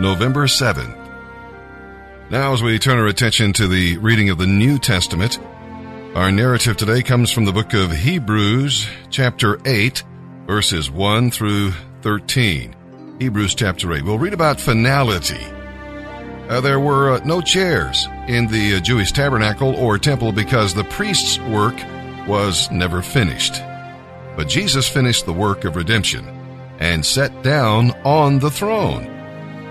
November 7th. Now, as we turn our attention to the reading of the New Testament, our narrative today comes from the book of Hebrews, chapter 8, verses 1 through 13. Hebrews chapter 8. We'll read about finality. Uh, there were uh, no chairs in the uh, Jewish tabernacle or temple because the priest's work was never finished. But Jesus finished the work of redemption and sat down on the throne.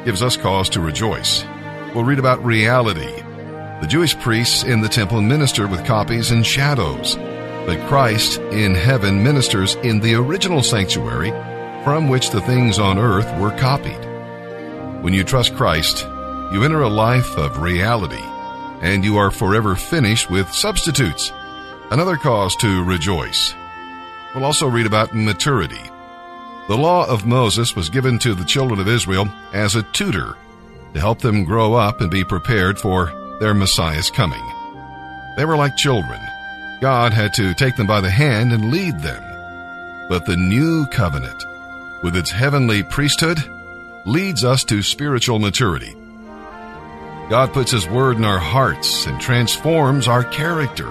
Gives us cause to rejoice. We'll read about reality. The Jewish priests in the temple ministered with copies and shadows, but Christ in heaven ministers in the original sanctuary from which the things on earth were copied. When you trust Christ, you enter a life of reality, and you are forever finished with substitutes. Another cause to rejoice. We'll also read about maturity. The law of Moses was given to the children of Israel as a tutor to help them grow up and be prepared for their Messiah's coming. They were like children. God had to take them by the hand and lead them. But the new covenant, with its heavenly priesthood, leads us to spiritual maturity. God puts His Word in our hearts and transforms our character.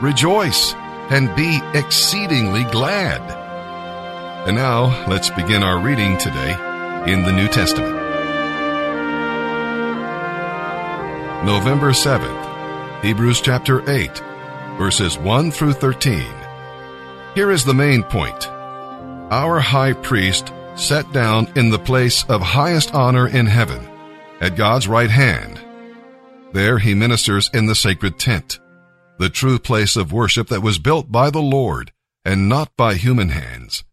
Rejoice and be exceedingly glad. And now, let's begin our reading today in the New Testament. November 7th, Hebrews chapter 8, verses 1 through 13. Here is the main point. Our high priest sat down in the place of highest honor in heaven, at God's right hand. There he ministers in the sacred tent, the true place of worship that was built by the Lord and not by human hands.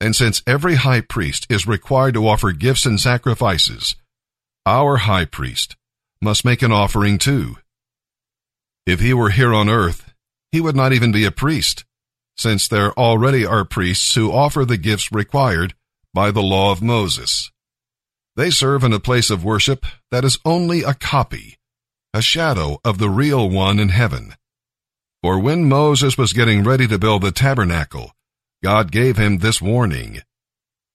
And since every high priest is required to offer gifts and sacrifices, our high priest must make an offering too. If he were here on earth, he would not even be a priest, since there already are priests who offer the gifts required by the law of Moses. They serve in a place of worship that is only a copy, a shadow of the real one in heaven. For when Moses was getting ready to build the tabernacle, God gave him this warning.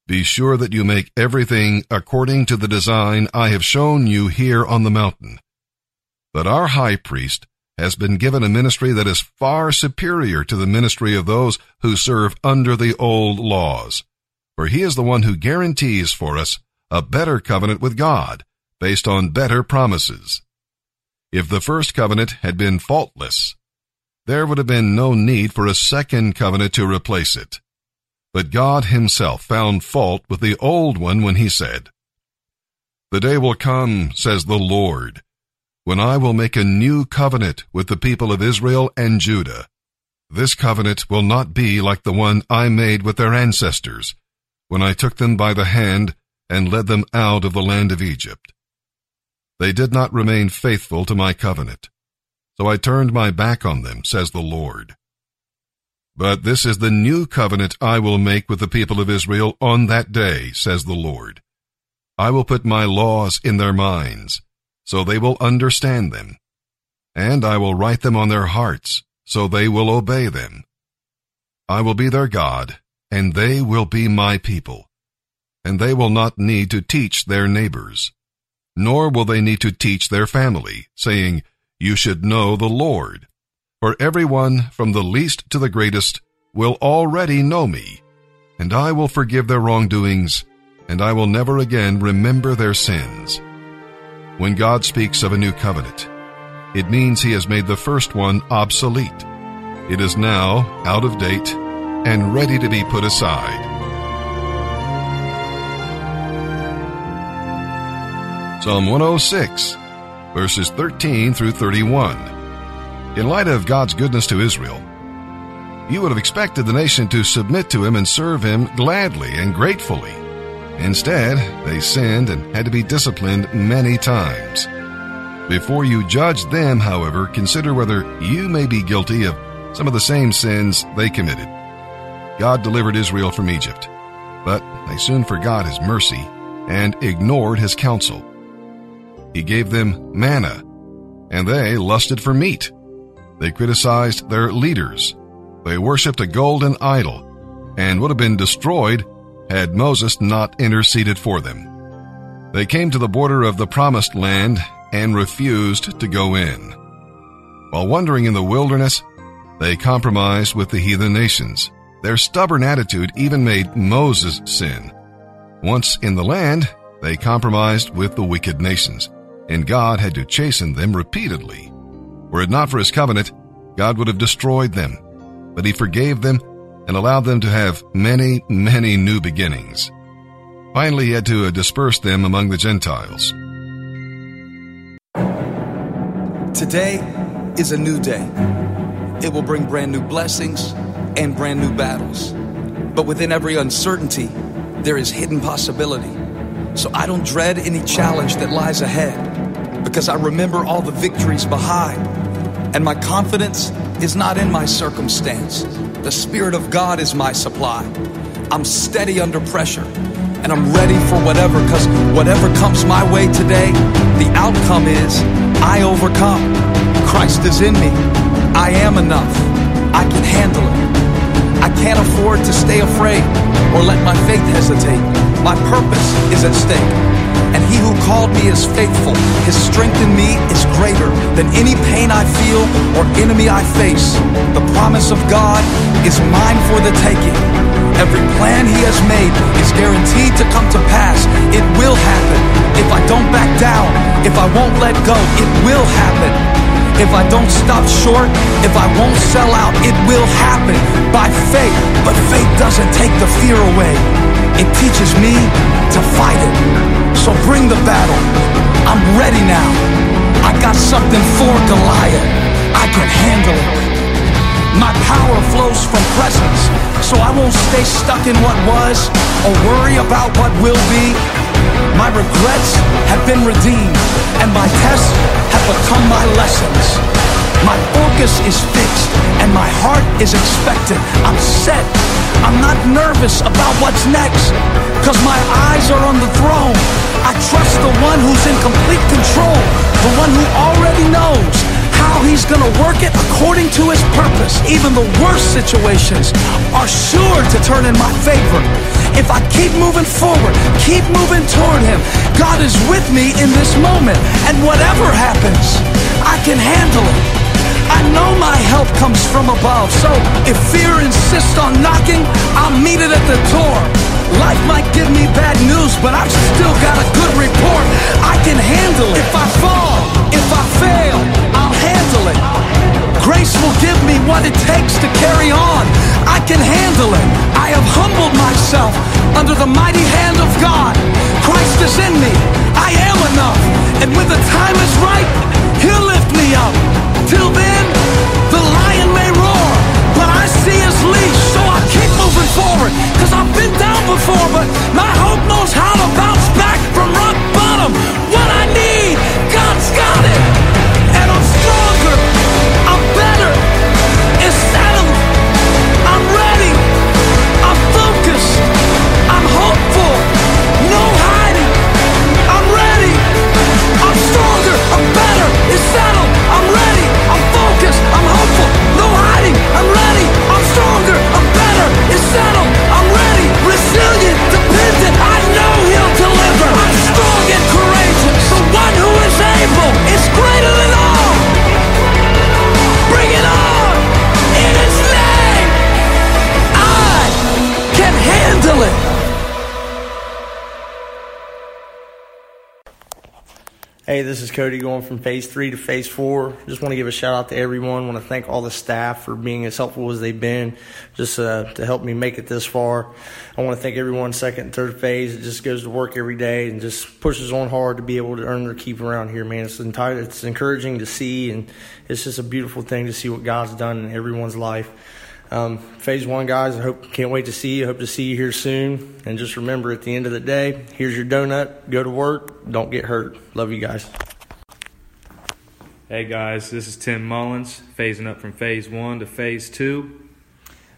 Be sure that you make everything according to the design I have shown you here on the mountain. But our high priest has been given a ministry that is far superior to the ministry of those who serve under the old laws. For he is the one who guarantees for us a better covenant with God, based on better promises. If the first covenant had been faultless, there would have been no need for a second covenant to replace it. But God himself found fault with the old one when he said, The day will come, says the Lord, when I will make a new covenant with the people of Israel and Judah. This covenant will not be like the one I made with their ancestors, when I took them by the hand and led them out of the land of Egypt. They did not remain faithful to my covenant, so I turned my back on them, says the Lord. But this is the new covenant I will make with the people of Israel on that day, says the Lord. I will put my laws in their minds, so they will understand them. And I will write them on their hearts, so they will obey them. I will be their God, and they will be my people. And they will not need to teach their neighbors, nor will they need to teach their family, saying, You should know the Lord for everyone from the least to the greatest will already know me, and I will forgive their wrongdoings, and I will never again remember their sins. When God speaks of a new covenant, it means he has made the first one obsolete. It is now out of date and ready to be put aside. Psalm 106, verses 13 through 31. In light of God's goodness to Israel, you would have expected the nation to submit to him and serve him gladly and gratefully. Instead, they sinned and had to be disciplined many times. Before you judge them, however, consider whether you may be guilty of some of the same sins they committed. God delivered Israel from Egypt, but they soon forgot his mercy and ignored his counsel. He gave them manna, and they lusted for meat. They criticized their leaders. They worshiped a golden idol and would have been destroyed had Moses not interceded for them. They came to the border of the promised land and refused to go in. While wandering in the wilderness, they compromised with the heathen nations. Their stubborn attitude even made Moses sin. Once in the land, they compromised with the wicked nations, and God had to chasten them repeatedly. Were it not for his covenant, God would have destroyed them, but he forgave them and allowed them to have many, many new beginnings. Finally, he had to uh, disperse them among the Gentiles. Today is a new day. It will bring brand new blessings and brand new battles. But within every uncertainty, there is hidden possibility. So I don't dread any challenge that lies ahead because I remember all the victories behind. And my confidence is not in my circumstance. The Spirit of God is my supply. I'm steady under pressure and I'm ready for whatever because whatever comes my way today, the outcome is I overcome. Christ is in me. I am enough. I can handle it. I can't afford to stay afraid or let my faith hesitate. My purpose is at stake. And he who called me is faithful. His strength in me is greater than any pain I feel or enemy I face. The promise of God is mine for the taking. Every plan he has made is guaranteed to come to pass. It will happen. If I don't back down, if I won't let go, it will happen. If I don't stop short, if I won't sell out, it will happen by faith. But faith doesn't take the fear away. It teaches me to fight it. So bring the battle. I'm ready now. I got something for Goliath. I can handle it. My power flows from presence, so I won't stay stuck in what was or worry about what will be. My regrets have been redeemed, and my tests have become my lessons. My focus is fixed, and my heart is expectant. I'm set. I'm not nervous about what's next, cause my eyes are on the throne. I trust the one who's in complete control, the one who already knows how he's going to work it according to his purpose. Even the worst situations are sure to turn in my favor. If I keep moving forward, keep moving toward him, God is with me in this moment. And whatever happens, I can handle it. Help comes from above. So if fear insists on knocking, I'll meet it at the door. Life might give me bad news, but I've still got a good report. I can handle it. If I fall, if I fail, I'll handle it. Grace will give me what it takes to carry on. I can handle it. I have humbled myself under the mighty hand of God. Christ is in me. I am enough. And when the time is right, Hey, this is Cody going from phase three to phase four. Just want to give a shout out to everyone. Want to thank all the staff for being as helpful as they've been, just uh, to help me make it this far. I want to thank everyone second and third phase. It just goes to work every day and just pushes on hard to be able to earn their keep around here, man. It's entire, it's encouraging to see, and it's just a beautiful thing to see what God's done in everyone's life. Um, phase one, guys, I hope can't wait to see you. Hope to see you here soon. And just remember, at the end of the day, here's your donut. Go to work. Don't get hurt. Love you guys. Hey guys, this is Tim Mullins, phasing up from phase one to phase two.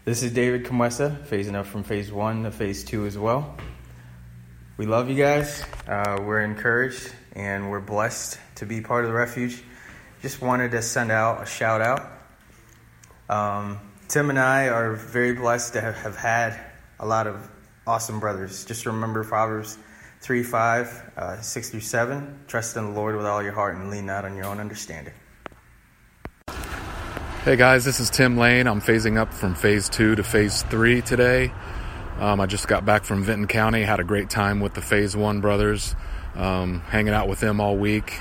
This is David Kamwesa, phasing up from phase one to phase two as well. We love you guys. Uh, we're encouraged and we're blessed to be part of the refuge. Just wanted to send out a shout out. Um, Tim and I are very blessed to have, had a lot of awesome brothers. Just remember Proverbs 3 5, uh, 6 through 7. Trust in the Lord with all your heart and lean not on your own understanding. Hey guys, this is Tim Lane. I'm phasing up from phase two to phase three today. Um, I just got back from Vinton County, had a great time with the phase one brothers, um, hanging out with them all week.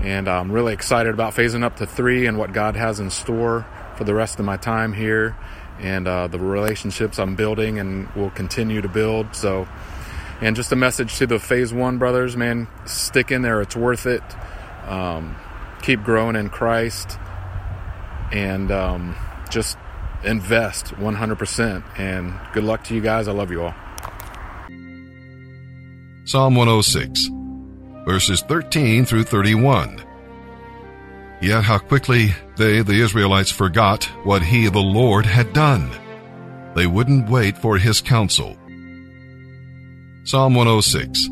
And I'm really excited about phasing up to three and what God has in store for the rest of my time here and uh, the relationships I'm building and will continue to build. So, and just a message to the phase one brothers, man, stick in there. It's worth it. Um, keep growing in Christ and um, just invest 100%. And good luck to you guys. I love you all. Psalm 106, verses 13 through 31. Yet how quickly they, the Israelites, forgot what he, the Lord, had done. They wouldn't wait for his counsel. Psalm 106,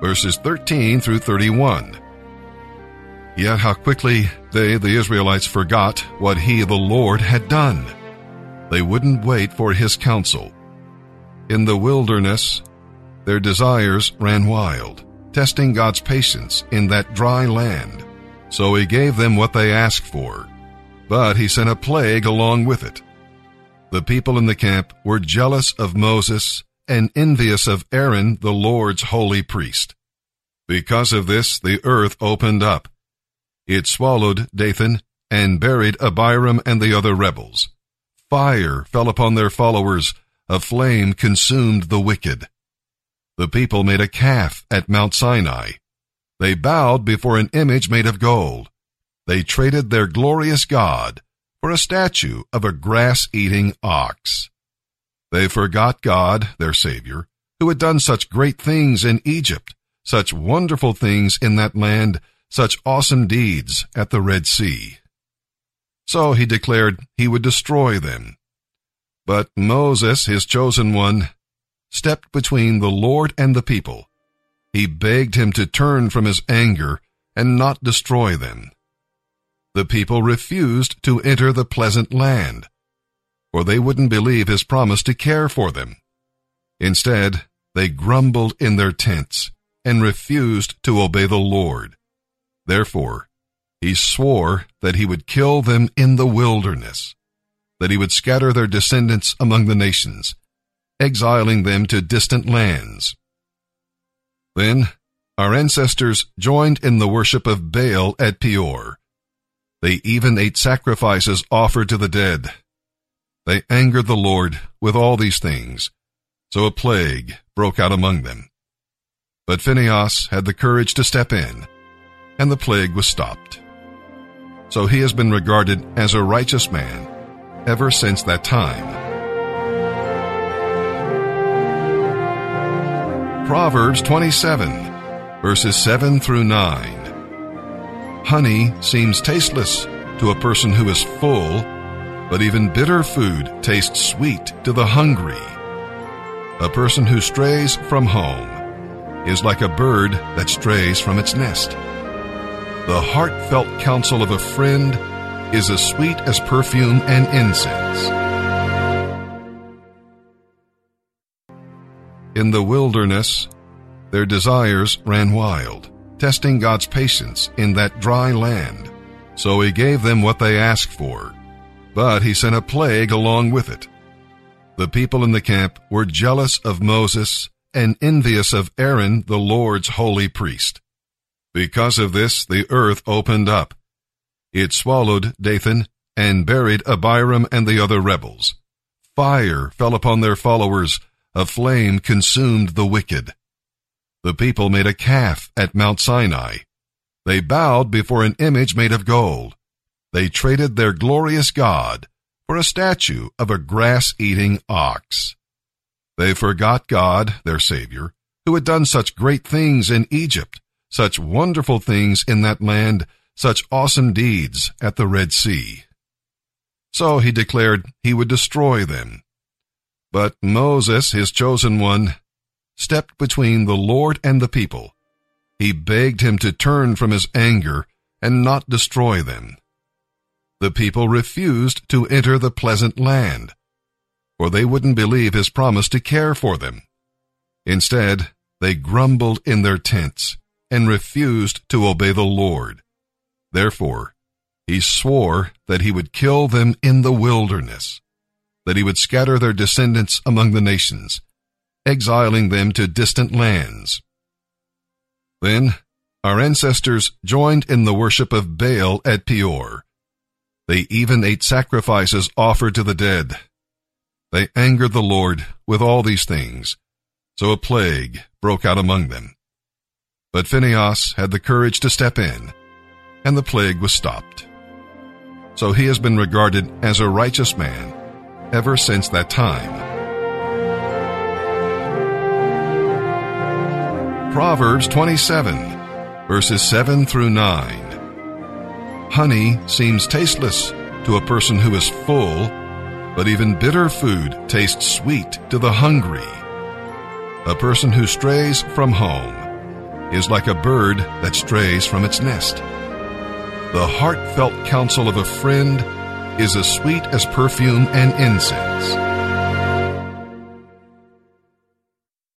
verses 13 through 31. Yet how quickly they, the Israelites, forgot what he, the Lord, had done. They wouldn't wait for his counsel. In the wilderness, their desires ran wild, testing God's patience in that dry land. So he gave them what they asked for, but he sent a plague along with it. The people in the camp were jealous of Moses and envious of Aaron, the Lord's holy priest. Because of this, the earth opened up it swallowed Dathan and buried Abiram and the other rebels. Fire fell upon their followers. A flame consumed the wicked. The people made a calf at Mount Sinai. They bowed before an image made of gold. They traded their glorious God for a statue of a grass-eating ox. They forgot God, their Savior, who had done such great things in Egypt, such wonderful things in that land such awesome deeds at the Red Sea. So he declared he would destroy them. But Moses, his chosen one, stepped between the Lord and the people. He begged him to turn from his anger and not destroy them. The people refused to enter the pleasant land, for they wouldn't believe his promise to care for them. Instead, they grumbled in their tents and refused to obey the Lord. Therefore, he swore that he would kill them in the wilderness, that he would scatter their descendants among the nations, exiling them to distant lands. Then our ancestors joined in the worship of Baal at Peor. They even ate sacrifices offered to the dead. They angered the Lord with all these things, so a plague broke out among them. But Phinehas had the courage to step in and the plague was stopped. So he has been regarded as a righteous man ever since that time. Proverbs 27, verses 7 through 9. Honey seems tasteless to a person who is full, but even bitter food tastes sweet to the hungry. A person who strays from home is like a bird that strays from its nest. The heartfelt counsel of a friend is as sweet as perfume and incense. In the wilderness, their desires ran wild, testing God's patience in that dry land. So he gave them what they asked for, but he sent a plague along with it. The people in the camp were jealous of Moses and envious of Aaron, the Lord's holy priest. Because of this, the earth opened up. It swallowed Dathan and buried Abiram and the other rebels. Fire fell upon their followers. A flame consumed the wicked. The people made a calf at Mount Sinai. They bowed before an image made of gold. They traded their glorious God for a statue of a grass-eating ox. They forgot God, their Savior, who had done such great things in Egypt, such wonderful things in that land, such awesome deeds at the Red Sea. So he declared he would destroy them. But Moses, his chosen one, stepped between the Lord and the people. He begged him to turn from his anger and not destroy them. The people refused to enter the pleasant land, for they wouldn't believe his promise to care for them. Instead, they grumbled in their tents and refused to obey the Lord. Therefore, he swore that he would kill them in the wilderness, that he would scatter their descendants among the nations, exiling them to distant lands. Then our ancestors joined in the worship of Baal at Peor. They even ate sacrifices offered to the dead. They angered the Lord with all these things, so a plague broke out among them. But Phinehas had the courage to step in, and the plague was stopped. So he has been regarded as a righteous man ever since that time. Proverbs 27, verses 7 through 9. Honey seems tasteless to a person who is full, but even bitter food tastes sweet to the hungry. A person who strays from home is like a bird that strays from its nest. The heartfelt counsel of a friend is as sweet as perfume and incense.